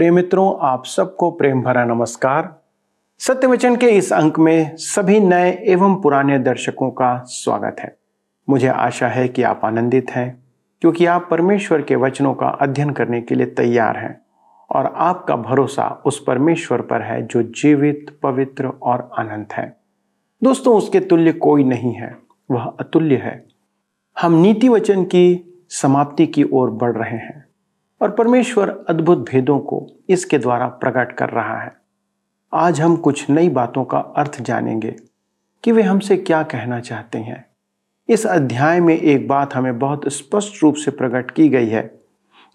प्रिय मित्रों, आप सबको प्रेम भरा नमस्कार। सत्यवचन के इस अंक में सभी नए एवं पुराने दर्शकों का स्वागत है। मुझे आशा है कि आप आनंदित हैं, क्योंकि आप परमेश्वर के वचनों का अध्ययन करने के लिए तैयार हैं और आपका भरोसा उस परमेश्वर पर है जो जीवित, पवित्र और अनंत है। दोस्तों, उसके तुल्य कोई नहीं है, वह अतुल्य है। हम नीति वचन की समाप्ति की ओर बढ़ रहे हैं। और परमेश्वर अद्भुत भेदों को इसके द्वारा प्रकट कर रहा है। आज हम कुछ नई बातों का अर्थ जानेंगे कि वे हमसे क्या कहना चाहते हैं। इस अध्याय में एक बात हमें बहुत स्पष्ट रूप से प्रकट की गई है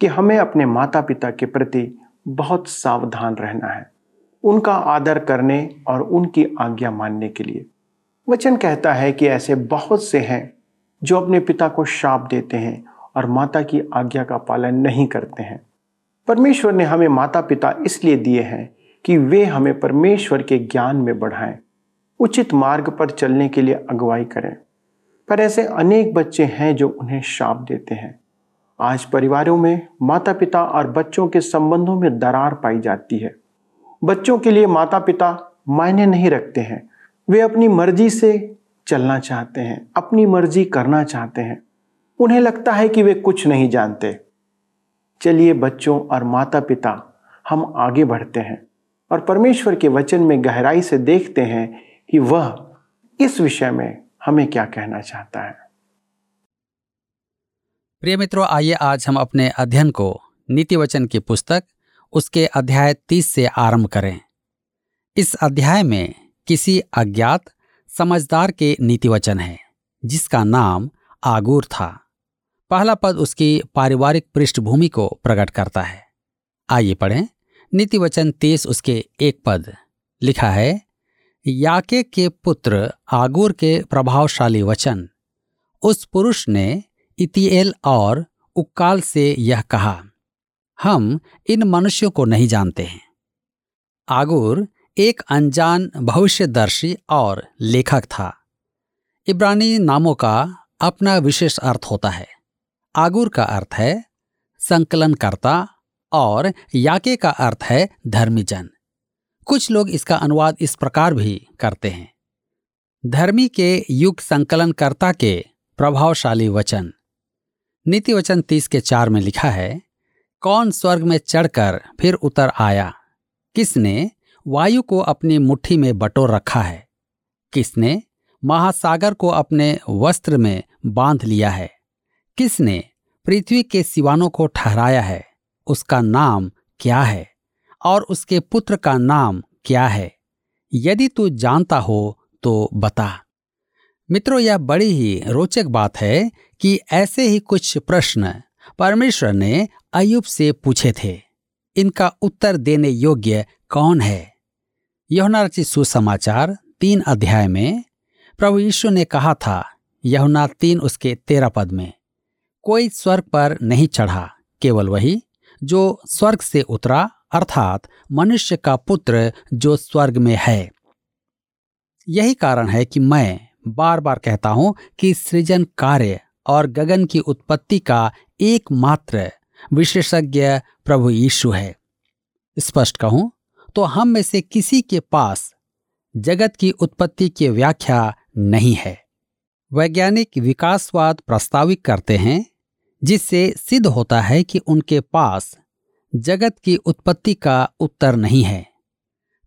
कि हमें अपने माता पिता के प्रति बहुत सावधान रहना है, उनका आदर करने और उनकी आज्ञा मानने के लिए। वचन कहता है कि ऐसे बहुत से हैं जो अपने पिता को शाप देते हैं और माता की आज्ञा का पालन नहीं करते हैं। परमेश्वर ने हमें माता पिता इसलिए दिए हैं कि वे हमें परमेश्वर के ज्ञान में बढ़ाएँ, उचित मार्ग पर चलने के लिए अगुवाई करें। पर ऐसे अनेक बच्चे हैं जो उन्हें शाप देते हैं। आज परिवारों में माता पिता और बच्चों के संबंधों में दरार पाई जाती है। बच्चों के लिए माता पिता मायने नहीं रखते हैं। वे अपनी मर्ज़ी से चलना चाहते हैं, अपनी मर्ज़ी करना चाहते हैं। उन्हें लगता है कि वे कुछ नहीं जानते। चलिए बच्चों और माता पिता हम आगे बढ़ते हैं और परमेश्वर के वचन में गहराई से देखते हैं कि वह इस विषय में हमें क्या कहना चाहता है। प्रिय मित्रों, आइए आज हम अपने अध्ययन को नीति वचन की पुस्तक, उसके अध्याय तीस से आरंभ करें। इस अध्याय में किसी अज्ञात, समझदार के नीति वचन है, जिसका नाम आगूर था। पहला पद उसकी पारिवारिक पृष्ठभूमि को प्रकट करता है। आइए पढ़ें। नीति वचन तीस उसके एक पद। लिखा है, याके के पुत्र आगूर के प्रभावशाली वचन। उस पुरुष ने इतिएल और उक्काल से यह कहा, हम इन मनुष्यों को नहीं जानते हैं। आगूर एक अनजान भविष्यदर्शी और लेखक था। इब्रानी नामों का अपना विशेष अर्थ होता है। आगुर का अर्थ है संकलनकर्ता और याके का अर्थ है धर्मीजन। कुछ लोग इसका अनुवाद इस प्रकार भी करते हैं। धर्मी के युग संकलनकर्ता के प्रभावशाली वचन। नीति वचन तीस के चार में लिखा है, कौन स्वर्ग में चढ़कर फिर उतर आया? किसने वायु को अपनी मुट्ठी में बटोर रखा है? किसने महासागर को अपने वस्त्र में बाँध लिया है? किसने पृथ्वी के सिवानों को ठहराया है? उसका नाम क्या है? और उसके पुत्र का नाम क्या है? यदि तू जानता हो तो बता। मित्रों, यह बड़ी ही रोचक बात है कि ऐसे ही कुछ प्रश्न परमेश्वर ने अयुब से पूछे थे। इनका उत्तर देने योग्य कौन है? यहुना रचित सुसमाचार तीन अध्याय में प्रभु यीशु ने कहा था यहुना तीन उसके तेरह पद में कोई स्वर्ग पर नहीं चढ़ा, केवल वही जो स्वर्ग से उतरा, अर्थात मनुष्य का पुत्र जो स्वर्ग में है। यही कारण है कि मैं बार बार कहता हूँ कि सृजन कार्य और गगन की उत्पत्ति का एकमात्र विशेषज्ञ प्रभु यीशु है। स्पष्ट कहूँ तो हम में से किसी के पास जगत की उत्पत्ति की व्याख्या नहीं है। वैज्ञानिक विकासवाद प्रस्तावित करते हैं जिससे सिद्ध होता है कि उनके पास जगत की उत्पत्ति का उत्तर नहीं है।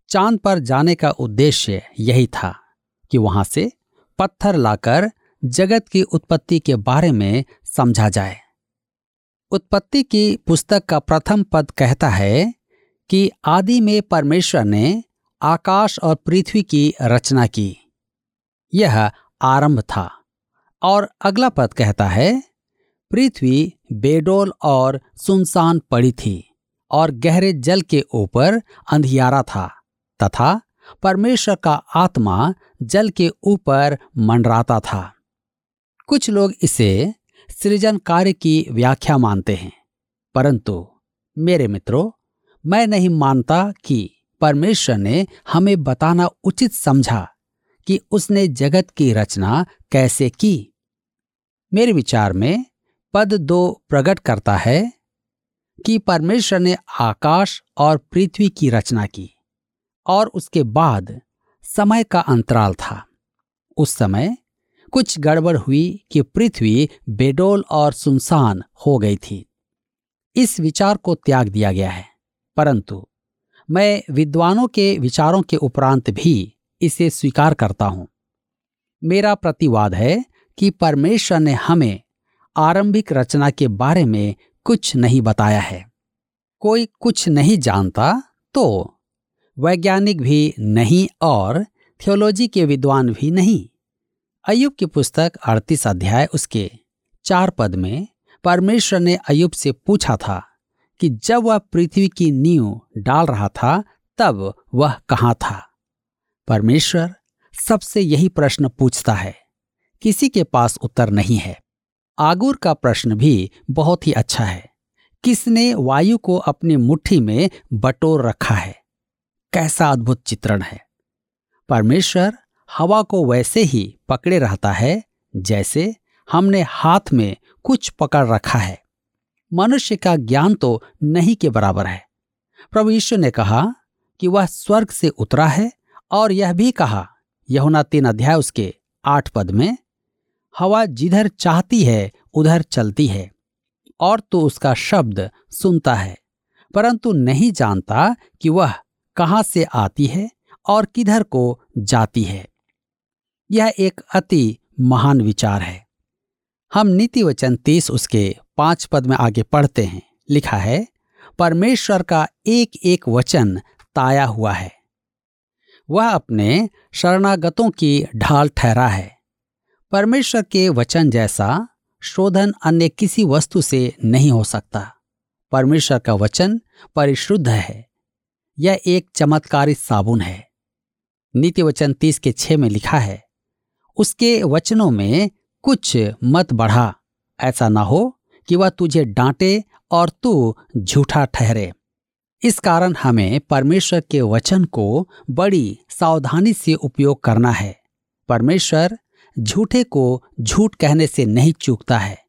चाँद पर जाने का उद्देश्य यही था कि वहाँ से पत्थर लाकर जगत की उत्पत्ति के बारे में समझा जाए। उत्पत्ति की पुस्तक का प्रथम पद कहता है कि आदि में परमेश्वर ने आकाश और पृथ्वी की रचना की। यह आरंभ था और अगला पद कहता है पृथ्वी, बेडोल और सुनसान पड़ी थी और गहरे जल के ऊपर अंधियारा था तथा परमेश्वर का आत्मा जल के ऊपर मंडराता था। कुछ लोग इसे सृजन कार्य की व्याख्या मानते हैं, परंतु मेरे मित्रों, मैं नहीं मानता कि परमेश्वर ने हमें बताना उचित समझा कि उसने जगत की रचना कैसे की। मेरे विचार में पद दो प्रकट करता है कि परमेश्वर ने आकाश और पृथ्वी की रचना की और उसके बाद समय का अंतराल था। उस समय कुछ गड़बड़ हुई कि पृथ्वी बेडोल और सुनसान हो गई थी। इस विचार को त्याग दिया गया है। परंतु मैं विद्वानों के विचारों के उपरांत भी इसे स्वीकार करता हूँ। मेरा प्रतिवाद है कि परमेश्वर ने हमें आरंभिक रचना के बारे में कुछ नहीं बताया है। कोई कुछ नहीं जानता तो वैज्ञानिक भी नहीं और थियोलॉजी के विद्वान भी नहीं। अयुब की पुस्तक अड़तीस अध्याय उसके चार पद में परमेश्वर ने अयुब से पूछा था कि जब वह पृथ्वी की नींव डाल रहा था, तब वह कहाँ था? परमेश्वर सबसे यही प्रश्न पूछता है। किसी के पास उत्तर नहीं है। आगुर का प्रश्न भी बहुत ही अच्छा है। किसने वायु को अपनी मुट्ठी में बटोर रखा है? कैसा अद्भुत चित्रण है। परमेश्वर हवा को वैसे ही पकड़े रहता है, जैसे हमने हाथ में कुछ पकड़ रखा है। मनुष्य का ज्ञान तो नहीं के बराबर है। प्रभु यीशु ने कहा कि वह स्वर्ग से उतरा है और यह भी कहा, यहुना तीन अध्याय उसके आठ पद में हवा जिधर चाहती है, उधर चलती है। और तो उसका शब्द सुनता है, परंतु नहीं जानता कि वह कहाँ से आती है और किधर को जाती है। यह एक अति महान विचार है। हम नीति वचन तीस उसके पाँच पद में आगे पढ़ते हैं। लिखा है, परमेश्वर का एक एक वचन ताया हुआ है। वह अपने शरणागतों की ढाल ठहरा है। परमेश्वर के वचन जैसा शोधन अन्य किसी वस्तु से नहीं हो सकता। परमेश्वर का वचन परिशुद्ध है। यह एक चमत्कारी साबुन है। नीति वचन तीस के छह में लिखा है, उसके वचनों में कुछ मत बढ़ा, ऐसा ना हो कि वह तुझे डांटे और तू झूठा ठहरे। इस कारण हमें परमेश्वर के वचन को बड़ी सावधानी से उपयोग करना है। परमेश्वर झूठे को झूठ कहने से नहीं चूकता है।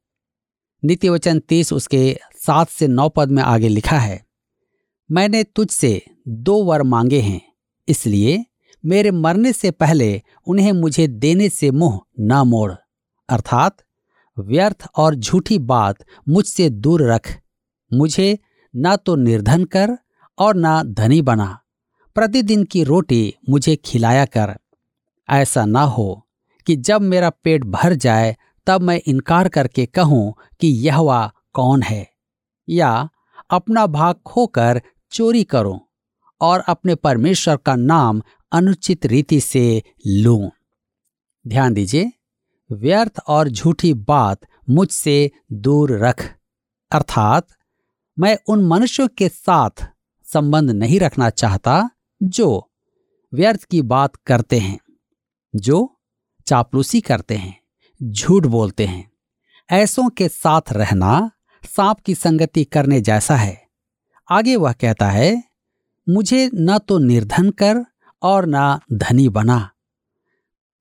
नित्य वचन तीस उसके सात से नौ पद में आगे लिखा है, मैंने तुझसे दो वर मांगे हैं, इसलिए मेरे मरने से पहले उन्हें मुझे देने से मुँह न मोड़। अर्थात, व्यर्थ और झूठी बात मुझसे दूर रख। मुझे ना तो निर्धन कर और ना धनी बना। प्रतिदिन की रोटी मुझे खिलाया कर। ऐसा ना हो कि जब मेरा पेट भर जाए, तब मैं इनकार करके कहूँ कि यह कौन है। या अपना भाग खोकर चोरी करूँ और अपने परमेश्वर का नाम अनुचित रीति से लूँ। ध्यान दीजिए, व्यर्थ और झूठी बात मुझसे दूर रख। अर्थात, मैं उन मनुष्यों के साथ संबंध नहीं रखना चाहता जो व्यर्थ की बात करते हैं, जो चापलूसी करते हैं, झूठ बोलते हैं। ऐसों के साथ रहना सांप की संगति करने जैसा है। आगे वह कहता है, मुझे न तो निर्धन कर और न धनी बना।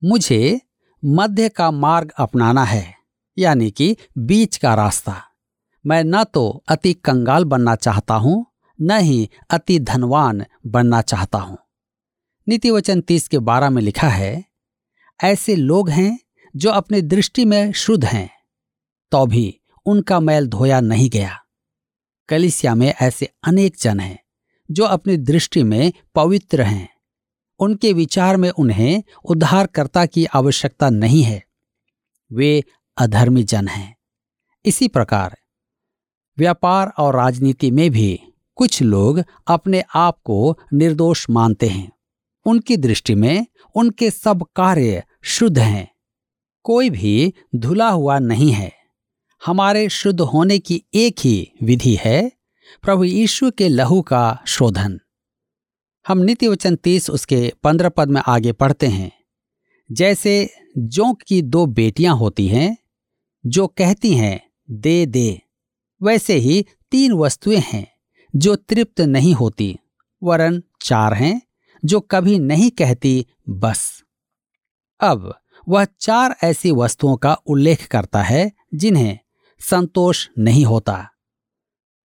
मुझे मध्य का मार्ग अपनाना है, यानी कि बीच का रास्ता। मैं न तो अति कंगाल बनना चाहता हूँ, न ही अति धनवान बनना चाहता हूँ। नीति वचन तीस के बारह में लिखा है ऐसे लोग हैं जो अपनी दृष्टि में शुद्ध हैं तो भी उनका मैल धोया नहीं गया। कलिसिया में ऐसे अनेक जन हैं जो अपनी दृष्टि में पवित्र हैं। उनके विचार में उन्हें उद्धारकर्ता की आवश्यकता नहीं है। वे अधर्मी जन हैं। इसी प्रकार व्यापार और राजनीति में भी कुछ लोग अपने आप को निर्दोष मानते हैं। उनकी दृष्टि में उनके सब कार्य शुद्ध हैं। कोई भी धुला हुआ नहीं है। हमारे शुद्ध होने की एक ही विधि है, प्रभु यीशु के लहू का शोधन। हम नित्य वचन तीस उसके पंद्रह पद में आगे पढ़ते हैं। जैसे जोंक की दो बेटियाँ होती हैं, जो कहती हैं, दे दे। वैसे ही तीन वस्तुएँ हैं, जो तृप्त नहीं होती, वरन चार हैं, जो कभी नहीं कहती, बस। अब वह चार ऐसी वस्तुओं का उल्लेख करता है जिन्हें संतोष नहीं होता।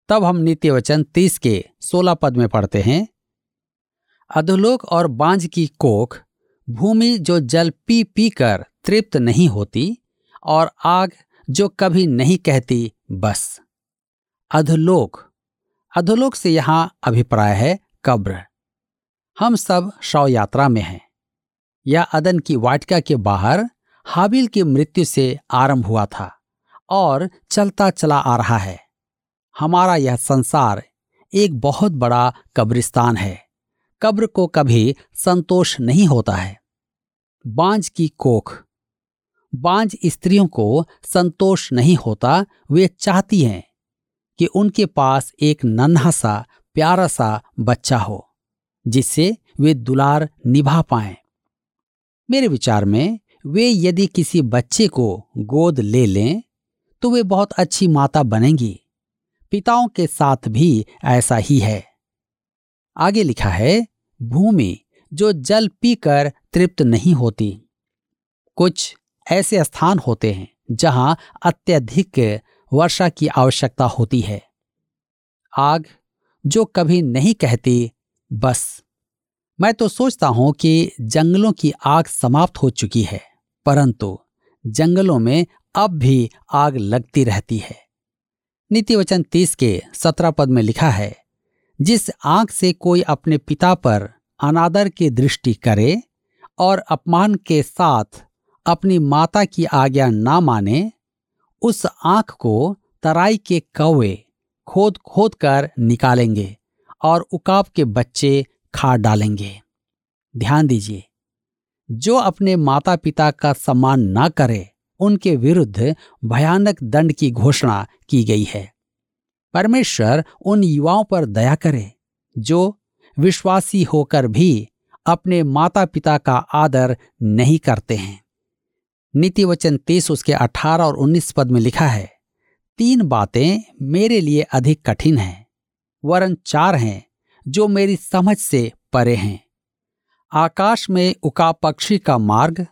तब हम नित्य वचन तीस के सोलह पद में पढ़ते हैं। अधोलोक और बांझ की कोख भूमि जो जल पी पी कर तृप्त नहीं होती और आग जो कभी नहीं कहती बस। अधोलोक। अधोलोक से यहाँ अभिप्राय है कब्र। हम सब शव यात्रा में हैं। यह अदन की वाटिका के बाहर हाबिल की मृत्यु से आरंभ हुआ था और चलता चला आ रहा है। हमारा यह संसार एक बहुत बड़ा कब्रिस्तान है। कब्र को कभी संतोष नहीं होता है। बांझ की कोख। बांझ स्त्रियों को संतोष नहीं होता, वे चाहती हैं कि उनके पास एक नन्हा सा, प्यारा सा बच्चा हो, जिससे वे दुलार निभा पाए। मेरे विचार में, वे यदि किसी बच्चे को गोद ले लें तो वे बहुत अच्छी माता बनेंगी। पिताओं के साथ भी ऐसा ही है। आगे लिखा है, भूमि जो जल पीकर तृप्त नहीं होती। कुछ ऐसे स्थान होते हैं, जहाँ अत्यधिक वर्षा की आवश्यकता होती है। आग जो कभी नहीं कहती, बस। मैं तो सोचता हूँ कि जंगलों की आग समाप्त हो चुकी है, परंतु जंगलों में अब भी आग लगती रहती है। नीति वचन तीस के सत्रह पद में लिखा है, जिस आग से कोई अपने पिता पर अनादर की दृष्टि करे और अपमान के साथ अपनी माता की आज्ञा ना माने, उस आँख को तराई के कौवे खोद खोद कर निकालेंगे और उकाब के बच्चे खा डालेंगे। ध्यान दीजिए, जो अपने माता पिता का सम्मान न करे, उनके विरुद्ध भयानक दंड की घोषणा की गई है। परमेश्वर उन युवाओं पर दया करे, जो विश्वासी होकर भी अपने माता पिता का आदर नहीं करते हैं। नीति वचन तीस उसके अठारह और उन्नीस पद में लिखा है, तीन बातें मेरे लिए अधिक कठिन हैं, वरन चार हैं जो मेरी समझ से परे हैं। आकाश में उका पक्षी का मार्ग,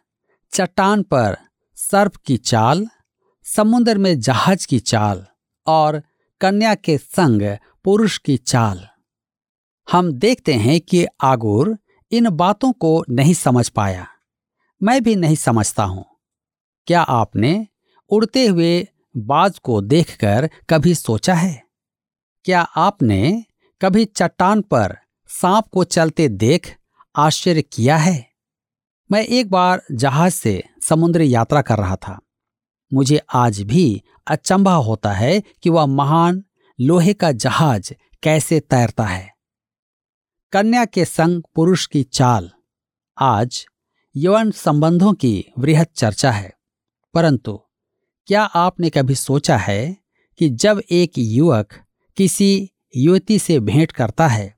चट्टान पर सर्प की चाल, समुद्र में जहाज़ की चाल और कन्या के संग पुरुष की चाल। हम देखते हैं कि आगुर इन बातों को नहीं समझ पाया। मैं भी नहीं समझता हूँ। क्या आपने उड़ते हुए बाज को देखकर कभी सोचा है? क्या आपने कभी चट्टान पर सांप को चलते देख आश्चर्य किया है। मैं एक बार जहाज़ से समुद्री यात्रा कर रहा था। मुझे आज भी अचंभा होता है कि वह महान लोहे का जहाज़ कैसे तैरता है। कन्या के संग पुरुष की चाल। आज यौन संबंधों की वृहद चर्चा है। परंतु क्या आपने कभी सोचा है कि जब एक युवक किसी युवती से भेंट करता है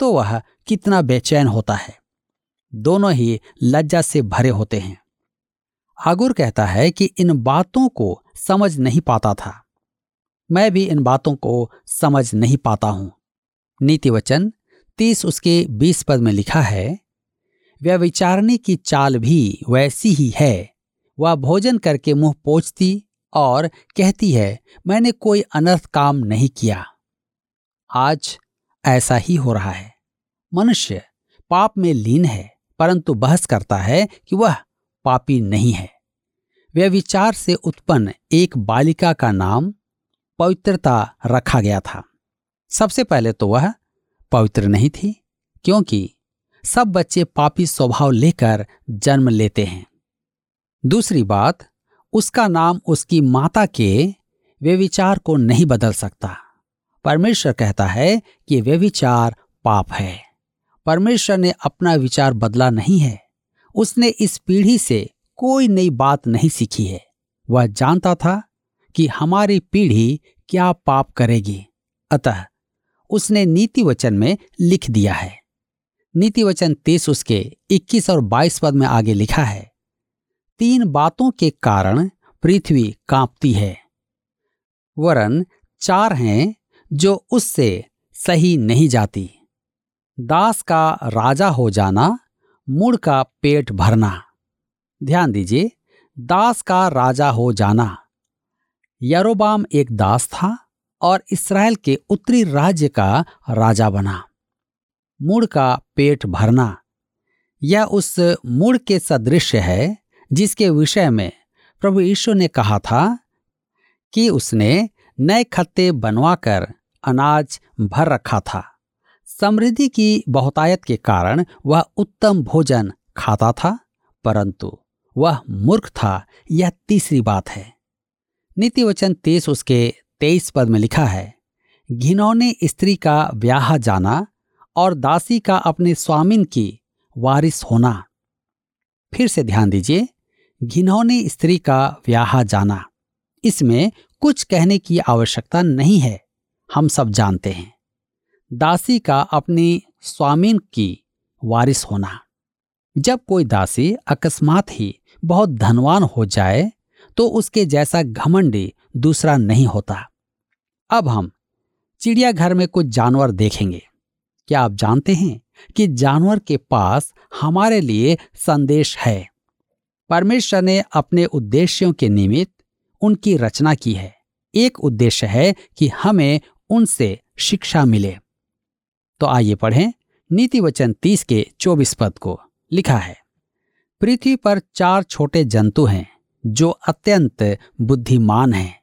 तो वह कितना बेचैन होता है। दोनों ही लज्जा से भरे होते हैं। आगुर कहता है कि इन बातों को समझ नहीं पाता था। मैं भी इन बातों को समझ नहीं पाता हूँ। नीति वचन तीस उसके बीस पद में लिखा है व्यविचारणी की चाल भी वैसी ही है। वह भोजन करके मुँह पोछती और कहती है, मैंने कोई अनर्थ काम नहीं किया। आज ऐसा ही हो रहा है। मनुष्य पाप में लीन है, परंतु बहस करता है कि वह पापी नहीं है। वे विचार से उत्पन्न एक बालिका का नाम पवित्रता रखा गया था। सबसे पहले तो वह पवित्र नहीं थी, क्योंकि सब बच्चे पापी स्वभाव लेकर जन्म लेते हैं। दूसरी बात, उसका नाम उसकी माता के वे विचार को नहीं बदल सकता। परमेश्वर कहता है कि वे विचार पाप है। परमेश्वर ने अपना विचार बदला नहीं है। उसने इस पीढ़ी से कोई नई बात नहीं सीखी है। वह जानता था कि हमारी पीढ़ी क्या पाप करेगी। अतः उसने नीति वचन में लिख दिया है। नीति वचन तीस उसके 21 और 22 पद में आगे लिखा है, तीन बातों के कारण पृथ्वी कांपती है। वरन चार हैं जो उससे सही नहीं जाती। दास का राजा हो जाना, मुड़ का पेट भरना। ध्यान दीजिए, दास का राजा हो जाना। यरोबाम एक दास था और इसराइल के उत्तरी राज्य का राजा बना। मूड का पेट भरना। यह उस मूड के सदृश है, जिसके विषय में प्रभु यीशु ने कहा था कि उसने नए खत्ते बनवाकर अनाज भर रखा था। समृद्धि की बहुतायत के कारण वह उत्तम भोजन खाता था, परंतु वह मूर्ख था, यह तीसरी बात है। नीति वचन तेईस उसके तेईस पद में लिखा है, घिनौने स्त्री का ब्याह जाना और दासी का अपने स्वामिन की वारिस होना। फिर से ध्यान दीजिए, घिनौने स्त्री का व्याह जाना, इसमें कुछ कहने की आवश्यकता नहीं है। हम सब जानते हैं। दासी का अपनी स्वामीन की वारिस होना। जब कोई दासी अकस्मात ही बहुत धनवान हो जाए तो उसके जैसा घमंडी दूसरा नहीं होता। अब हम चिड़ियाघर में कुछ जानवर देखेंगे। क्या आप जानते हैं कि जानवर के पास हमारे लिए संदेश है? परमेश्वर ने अपने उद्देश्यों के निमित्त उनकी रचना की है। एक उद्देश्य है कि हमें उनसे शिक्षा मिले। तो आइए पढ़ें नीति वचन तीस के चौबीस पद को। लिखा है, पृथ्वी पर चार छोटे जंतु हैं जो अत्यंत बुद्धिमान हैं।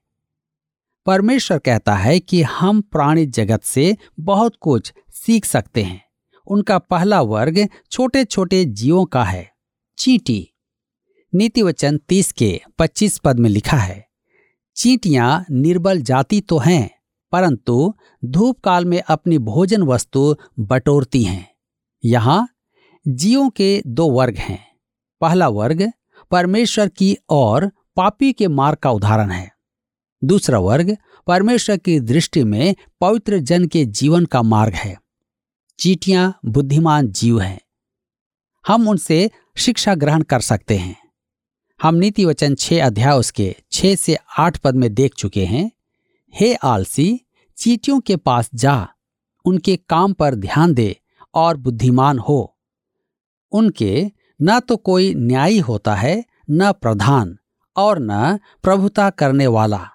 परमेश्वर कहता है कि हम प्राणी जगत से बहुत कुछ सीख सकते हैं। उनका पहला वर्ग छोटे छोटे जीवों का है। चींटी, नीति वचन तीस के पच्चीस पद में लिखा है, चींटियाँ निर्बल जाति तो हैं परंतु धूप काल में अपनी भोजन वस्तु बटोरती हैं। यहाँ जीवों के दो वर्ग हैं। पहला वर्ग परमेश्वर की और पापी के मार्ग का उदाहरण है। दूसरा वर्ग परमेश्वर की दृष्टि में पवित्र जन के जीवन का मार्ग है। चीटियाँ बुद्धिमान जीव हैं। हम उनसे शिक्षा ग्रहण कर सकते हैं। हम नीति वचन छह अध्याय उसके छह से आठ पद में देख चुके हैं। हे आलसी, चीटियों के पास जा, उनके काम पर ध्यान दे और बुद्धिमान हो। उनके न तो कोई न्यायी होता है, न प्रधान और न प्रभुता करने वाला।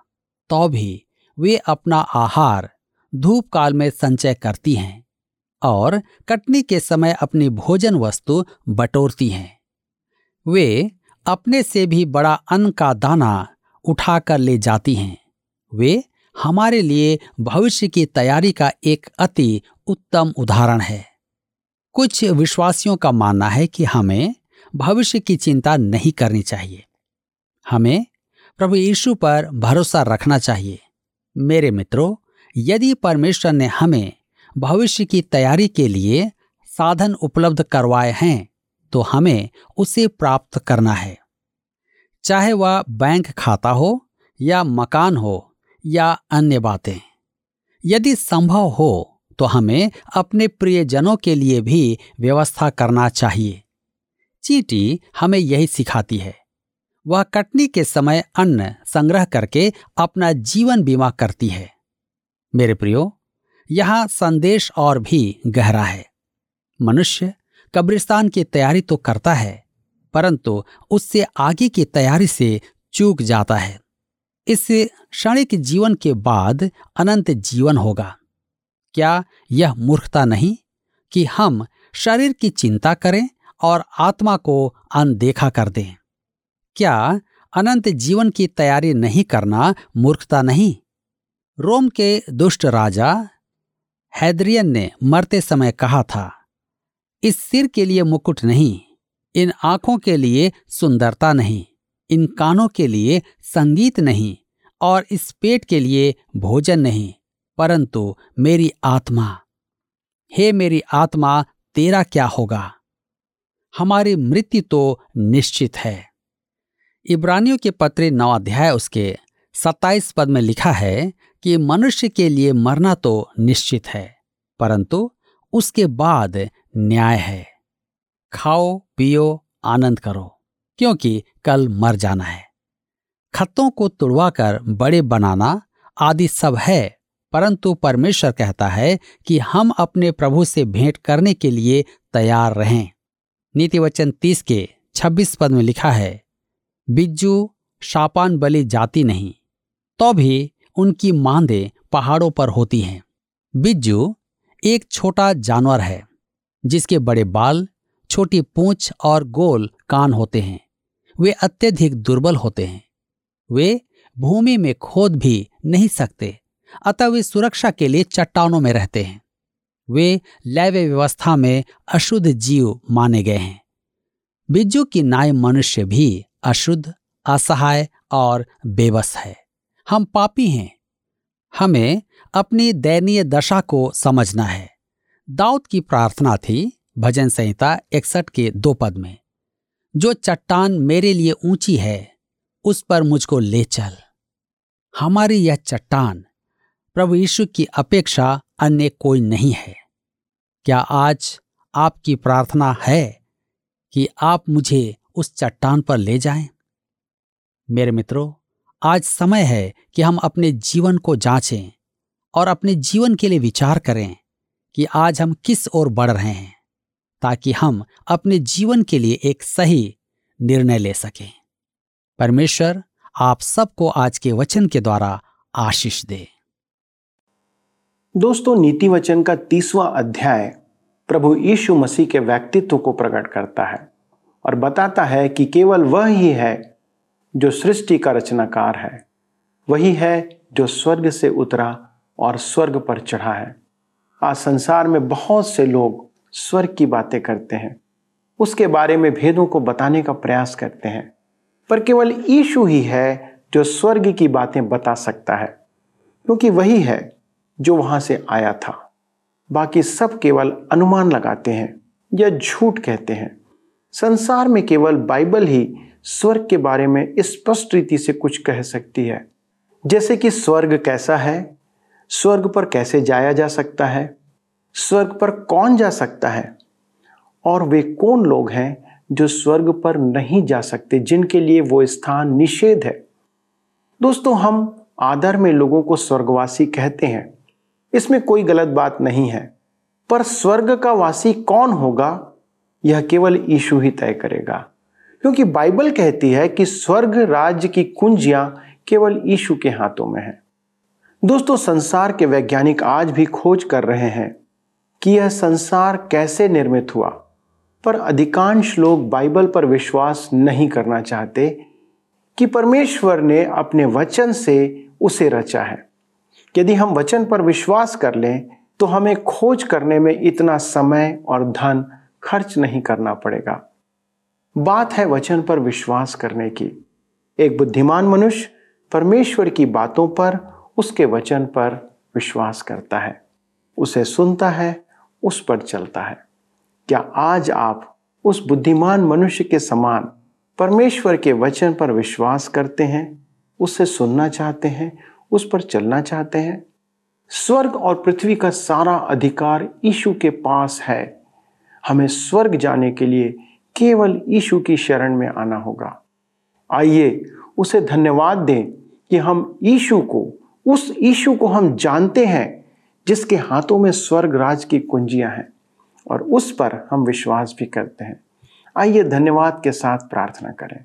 तो भी वे अपना आहार धूप काल में संचय करती हैं और कटनी के समय अपनी भोजन वस्तु बटोरती हैं। वे अपने से भी बड़ा अन्न का दाना उठाकर ले जाती हैं। वे हमारे लिए भविष्य की तैयारी का एक अति उत्तम उदाहरण है। कुछ विश्वासियों का मानना है कि हमें भविष्य की चिंता नहीं करनी चाहिए। हमें प्रभु यीशु पर भरोसा रखना चाहिए। मेरे मित्रों, यदि परमेश्वर ने हमें भविष्य की तैयारी के लिए साधन उपलब्ध करवाए हैं तो हमें उसे प्राप्त करना है। चाहे वह बैंक खाता हो या मकान हो या अन्य बातें। यदि संभव हो तो हमें अपने प्रियजनों के लिए भी व्यवस्था करना चाहिए। चीटी हमें यही सिखाती है। वह कटनी के समय अन्न संग्रह करके अपना जीवन बीमा करती है। मेरे प्रियो, यहाँ संदेश और भी गहरा है। मनुष्य कब्रिस्तान की तैयारी तो करता है, परंतु उससे आगे की तैयारी से चूक जाता है। इस क्षणिक जीवन के बाद अनंत जीवन होगा। क्या यह मूर्खता नहीं कि हम शरीर की चिंता करें और आत्मा को अनदेखा कर दें? क्या अनंत जीवन की तैयारी नहीं करना मूर्खता नहीं? रोम के दुष्ट राजा हैदरियन ने मरते समय कहा था, इस सिर के लिए मुकुट नहीं, इन आँखों के लिए सुंदरता नहीं। इन कानों के लिए संगीत नहीं और इस पेट के लिए भोजन नहीं, परंतु मेरी आत्मा। हे मेरी आत्मा, तेरा क्या होगा? हमारी मृत्यु तो निश्चित है। इब्रानियों के पत्र नौ अध्याय उसके सत्ताईस पद में लिखा है कि मनुष्य के लिए मरना तो निश्चित है, परंतु उसके बाद न्याय है। खाओ, पियो, आनंद करो। क्योंकि कल मर जाना है। खत्तों को तुड़वाकर बड़े बनाना आदि सब है, परंतु परमेश्वर कहता है कि हम अपने प्रभु से भेंट करने के लिए तैयार रहें। नीति वचन तीस के छब्बीस पद में लिखा है, बिज्जू शापान बलि जाती नहीं तो भी उनकी मांदे पहाड़ों पर होती हैं। बिज्जू एक छोटा जानवर है, जिसके बड़े बाल, छोटी पूंछ और गोल कान होते हैं। वे अत्यधिक दुर्बल होते हैं। वे भूमि में खोद भी नहीं सकते, अतः वे सुरक्षा के लिए चट्टानों में रहते हैं। वे लैव व्यवस्था में अशुद्ध जीव माने गए हैं। बिज्जू की नाय मनुष्य भी अशुद्ध, असहाय और बेबस है। हम पापी हैं। हमें अपनी दयनीय दशा को समझना है। दाऊद की प्रार्थना थी भजन संहिता इकसठ के दो पद में। जो चट्टान मेरे लिए ऊँची है, उस पर मुझको ले चल। हमारी यह चट्टान प्रभु यीशु की अपेक्षा अन्य कोई नहीं है। क्या आज आपकी प्रार्थना है कि आप मुझे उस चट्टान पर ले जाएँ? मेरे मित्रों, आज समय है कि हम अपने जीवन को जांचें और अपने जीवन के लिए विचार करें कि आज हम किस ओर बढ़ रहे हैं। ताकि हम अपने जीवन के लिए एक सही निर्णय ले सकें। परमेश्वर आप सबको आज के वचन के द्वारा आशीष दे। दोस्तों, नीति वचन का तीसवा अध्याय प्रभु यीशु मसीह के व्यक्तित्व को प्रकट करता है और बताता है कि केवल वह ही है जो सृष्टि का रचनाकार है। वही है जो स्वर्ग से उतरा और स्वर्ग पर चढ़ा है। आज संसार में बहुत से लोग स्वर्ग की बातें करते हैं। उसके बारे में भेदों को बताने का प्रयास करते हैं। पर केवल ईशु ही है जो स्वर्ग की बातें बता सकता है, क्योंकि वही है जो वहाँ से आया था। बाकी सब केवल अनुमान लगाते हैं या झूठ कहते हैं। संसार में केवल बाइबल ही स्वर्ग के बारे में स्पष्ट रीति से कुछ कह सकती है। जैसे कि स्वर्ग कैसा है, स्वर्ग पर कैसे जाया जा सकता है स्वर्ग पर कौन जा सकता है? और वे कौन लोग हैं जो स्वर्ग पर नहीं जा सकते, जिनके लिए वो स्थान निषेध है? दोस्तों, हम आदर में लोगों को स्वर्गवासी कहते हैं। इसमें कोई गलत बात नहीं है। पर स्वर्ग का वासी कौन होगा? यह केवल ईशु ही तय करेगा। क्योंकि बाइबल कहती है कि स्वर्ग राज्य की कुंजियाँ केवल ईशु के हाथों में है। दोस्तों, संसार के वैज्ञानिक आज भी खोज कर रहे हैं कि यह संसार कैसे निर्मित हुआ। पर अधिकांश लोग बाइबल पर विश्वास नहीं करना चाहते कि परमेश्वर ने अपने वचन से उसे रचा है। यदि हम वचन पर विश्वास कर लें तो हमें खोज करने में इतना समय और धन खर्च नहीं करना पड़ेगा। बात है वचन पर विश्वास करने की। एक बुद्धिमान मनुष्य परमेश्वर की बातों पर, उसके वचन पर विश्वास करता है। उसे सुनता है उस पर चलता है। क्या आज आप उस बुद्धिमान मनुष्य के समान परमेश्वर के वचन पर विश्वास करते हैं? उसे सुनना चाहते हैं? उस पर चलना चाहते हैं? स्वर्ग और पृथ्वी का सारा अधिकार ईशु के पास है। हमें स्वर्ग जाने के लिए केवल ईशु की शरण में आना होगा। आइए उसे धन्यवाद दें कि हम ईशु को, उस ईशु को हम जानते हैं। जिसके हाथों में स्वर्ग राज की कुंजियाँ हैं, और उस पर हम विश्वास भी करते हैं। आइए धन्यवाद के साथ प्रार्थना करें।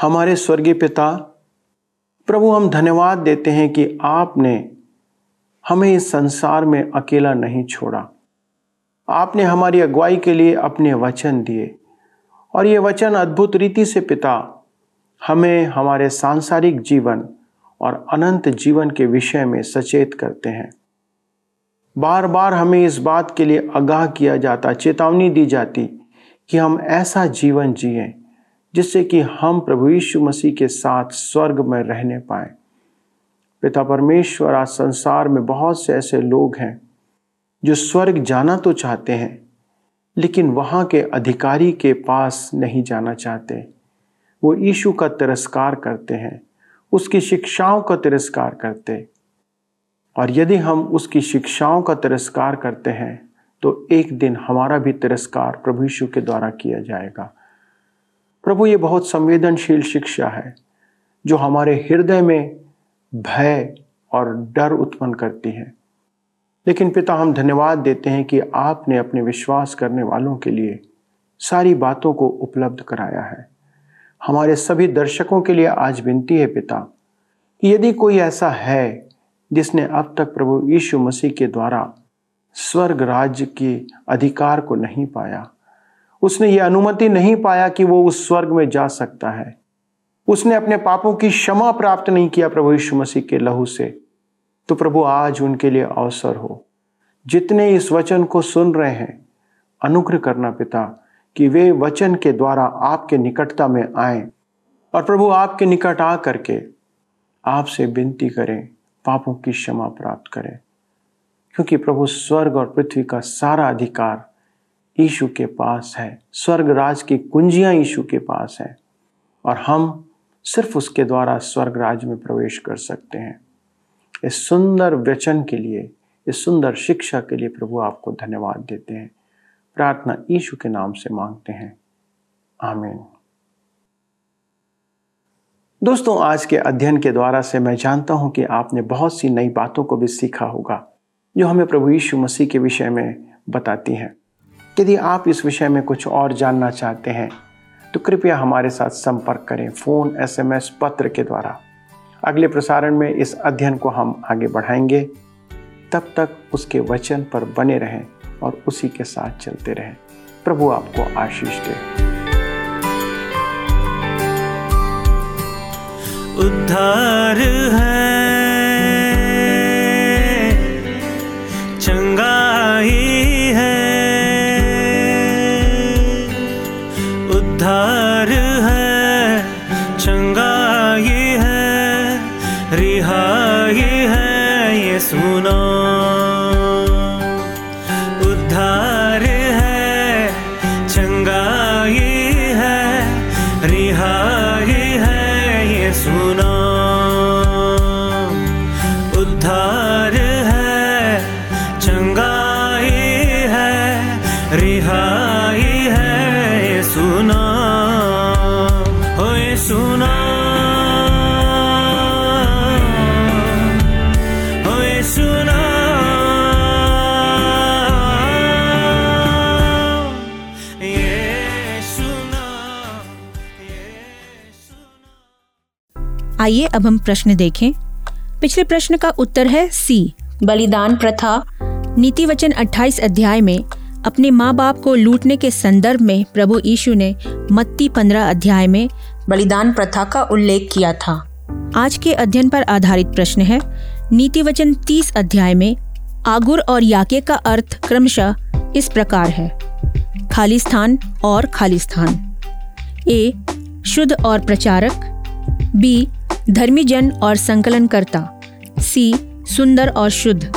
हमारे स्वर्गीय पिता, प्रभु हम धन्यवाद देते हैं कि आपने हमें इस संसार में अकेला नहीं छोड़ा। आपने हमारी अगुवाई के लिए अपने वचन दिए, और ये वचन अद्भुत रीति से पिता, हमें हमारे सांसारिक जीवन और अनंत जीवन के विषय में सचेत करते हैं। बार बार हमें इस बात के लिए आगाह किया जाता, चेतावनी दी जाती कि हम ऐसा जीवन जिए जिससे कि हम प्रभु यीशु मसीह के साथ स्वर्ग में रहने पाए। पिता परमेश्वर, आज संसार में बहुत से ऐसे लोग हैं जो स्वर्ग जाना तो चाहते हैं, लेकिन वहाँ के अधिकारी के पास नहीं जाना चाहते। वो यीशु का तिरस्कार करते हैं। उसकी शिक्षाओं का तिरस्कार करते और यदि हम उसकी शिक्षाओं का तिरस्कार करते हैं तो एक दिन हमारा भी तिरस्कार प्रभु यीशु के द्वारा किया जाएगा। प्रभु, ये बहुत संवेदनशील शिक्षा है, जो हमारे हृदय में भय और डर उत्पन्न करती है। लेकिन पिता, हम धन्यवाद देते हैं कि आपने अपने विश्वास करने वालों के लिए सारी बातों को उपलब्ध कराया है। हमारे सभी दर्शकों के लिए आज विनती है पिता, कि यदि कोई ऐसा है जिसने अब तक प्रभु यीशु मसीह के द्वारा स्वर्ग राज्य के अधिकार को नहीं पाया, उसने ये अनुमति नहीं पाया कि वो उस स्वर्ग में जा सकता है, उसने अपने पापों की क्षमा प्राप्त नहीं किया प्रभु यीशु मसीह के लहू से तो प्रभु आज उनके लिए अवसर हो। जितने इस वचन को सुन रहे हैं, अनुग्रह करना पिता कि वे वचन के द्वारा आपके निकटता में आए और प्रभु आपके निकट आ करके आपसे विनती करें, पापों की क्षमा प्राप्त करें। क्योंकि प्रभु स्वर्ग और पृथ्वी का सारा अधिकार यीशु के पास है। स्वर्ग राज की कुंजियाँ यीशु के पास है और हम सिर्फ़ उसके द्वारा स्वर्ग राज में प्रवेश कर सकते हैं। इस सुंदर वचन के लिए, इस सुंदर शिक्षा के लिए प्रभु आपको धन्यवाद देते हैं। प्रार्थना यीशु के नाम से मांगते हैं। आमीन। दोस्तों, आज के अध्ययन के द्वारा से मैं जानता हूँ कि आपने बहुत सी नई बातों को भी सीखा होगा, जो हमें प्रभु यीशु मसीह के विषय में बताती हैं। यदि आप इस विषय में कुछ और जानना चाहते हैं तो कृपया हमारे साथ संपर्क करें फ़ोन, एसएमएस, पत्र के द्वारा। अगले प्रसारण में इस अध्ययन को हम आगे बढ़ाएँगे। तब तक उसके वचन पर बने रहें। और उसी के साथ चलते रहें। प्रभु आपको आशीष दे। उद्धार है। आइए अब हम प्रश्न देखें। पिछले प्रश्न का उत्तर है सी बलिदान प्रथा, नीति वचन 28 अध्याय में अपने माँ बाप को लूटने के संदर्भ में प्रभु यीशु ने मत्ती 15 अध्याय में बलिदान प्रथा का उल्लेख किया था। आज के अध्ययन पर आधारित प्रश्न है। नीति वचन 30 अध्याय में आगुर और याके का अर्थ क्रमशः इस प्रकार है। खाली स्थान और खाली स्थान। ए, शुद्ध और प्रचारक। बी धर्मी जन और संकलनकर्ता। सी, सुंदर और शुद्ध।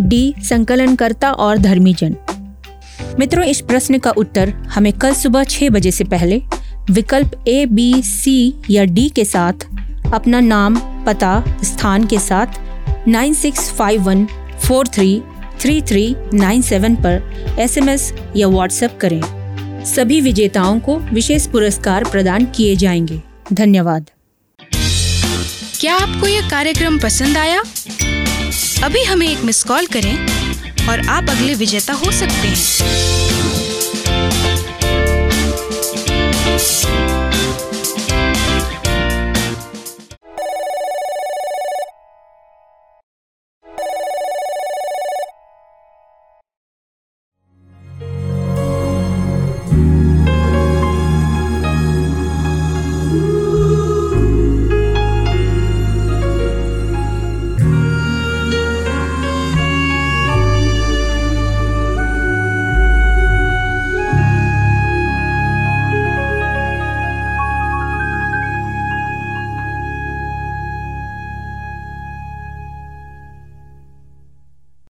डी, संकलनकर्ता और धर्मी जन मित्रों, इस प्रश्न का उत्तर हमें कल सुबह छह बजे से पहले विकल्प ए बी सी या डी के साथ, अपना नाम, पता, स्थान के साथ nine six five one four three three three nine seven पर एसएमएस या व्हाट्सएप करें। सभी विजेताओं को विशेष पुरस्कार प्रदान किए जाएँगे। धन्यवाद। क्या आपको यह कार्यक्रम पसंद आया? अभी हमें एक मिस कॉल करें और आप अगले विजेता हो सकते हैं।